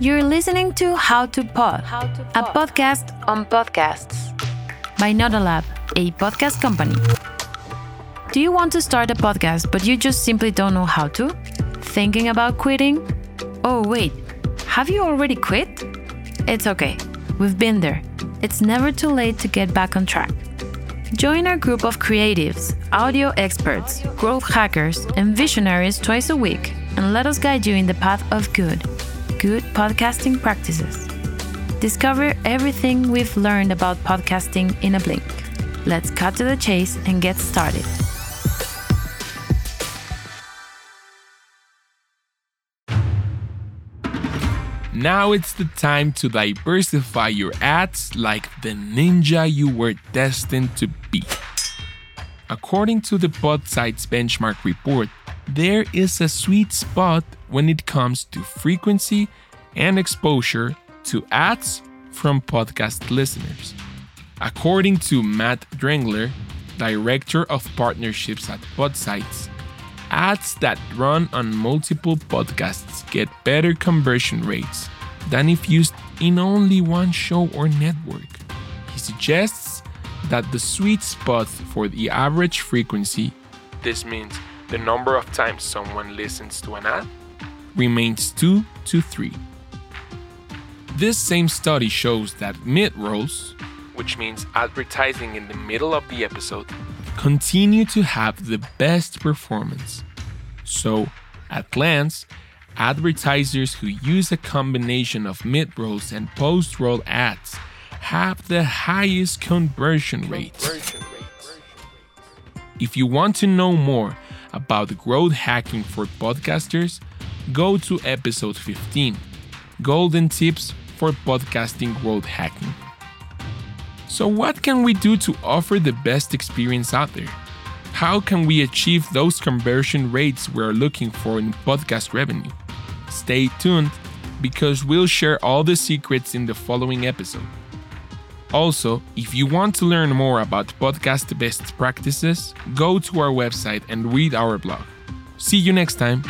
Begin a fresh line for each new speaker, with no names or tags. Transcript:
You're listening to How to Pod, a podcast on podcasts by Nodalab, a podcast company. Do you want to start a podcast but you just simply don't know how to? Thinking about quitting? Oh, wait, have you already quit? It's okay, we've been there. It's never too late to get back on track. Join our group of creatives, audio experts, growth hackers, and visionaries twice a week and let us guide you in the path of good, good podcasting practices. Discover everything we've learned about podcasting in a blink. Let's cut to the chase and get started.
Now it's the time to diversify your ads like the ninja you were destined to be. According to the Podsights benchmark report, there is a sweet spot when it comes to frequency and exposure to ads from podcast listeners. According to Matt Drengler, Director of Partnerships at Podsights, ads that run on multiple podcasts get better conversion rates than if used in only one show or network. He suggests that the sweet spot for the average frequency, this means the number of times someone listens to an ad, remains 2 to 3. This same study shows that mid rolls, which means advertising in the middle of the episode, continue to have the best performance. So, at glance, advertisers who use a combination of mid rolls and post roll ads have the highest conversion rates. If you want to know more about growth hacking for podcasters, go to episode 15 Golden Tips for Podcasting Growth Hacking. So, what can we do to offer the best experience out there? How can we achieve those conversion rates we're looking for in podcast revenue? Stay tuned because we'll share all the secrets in the following episode. Also, if you want to learn more about podcast best practices, go to our website and read our blog. See you next time.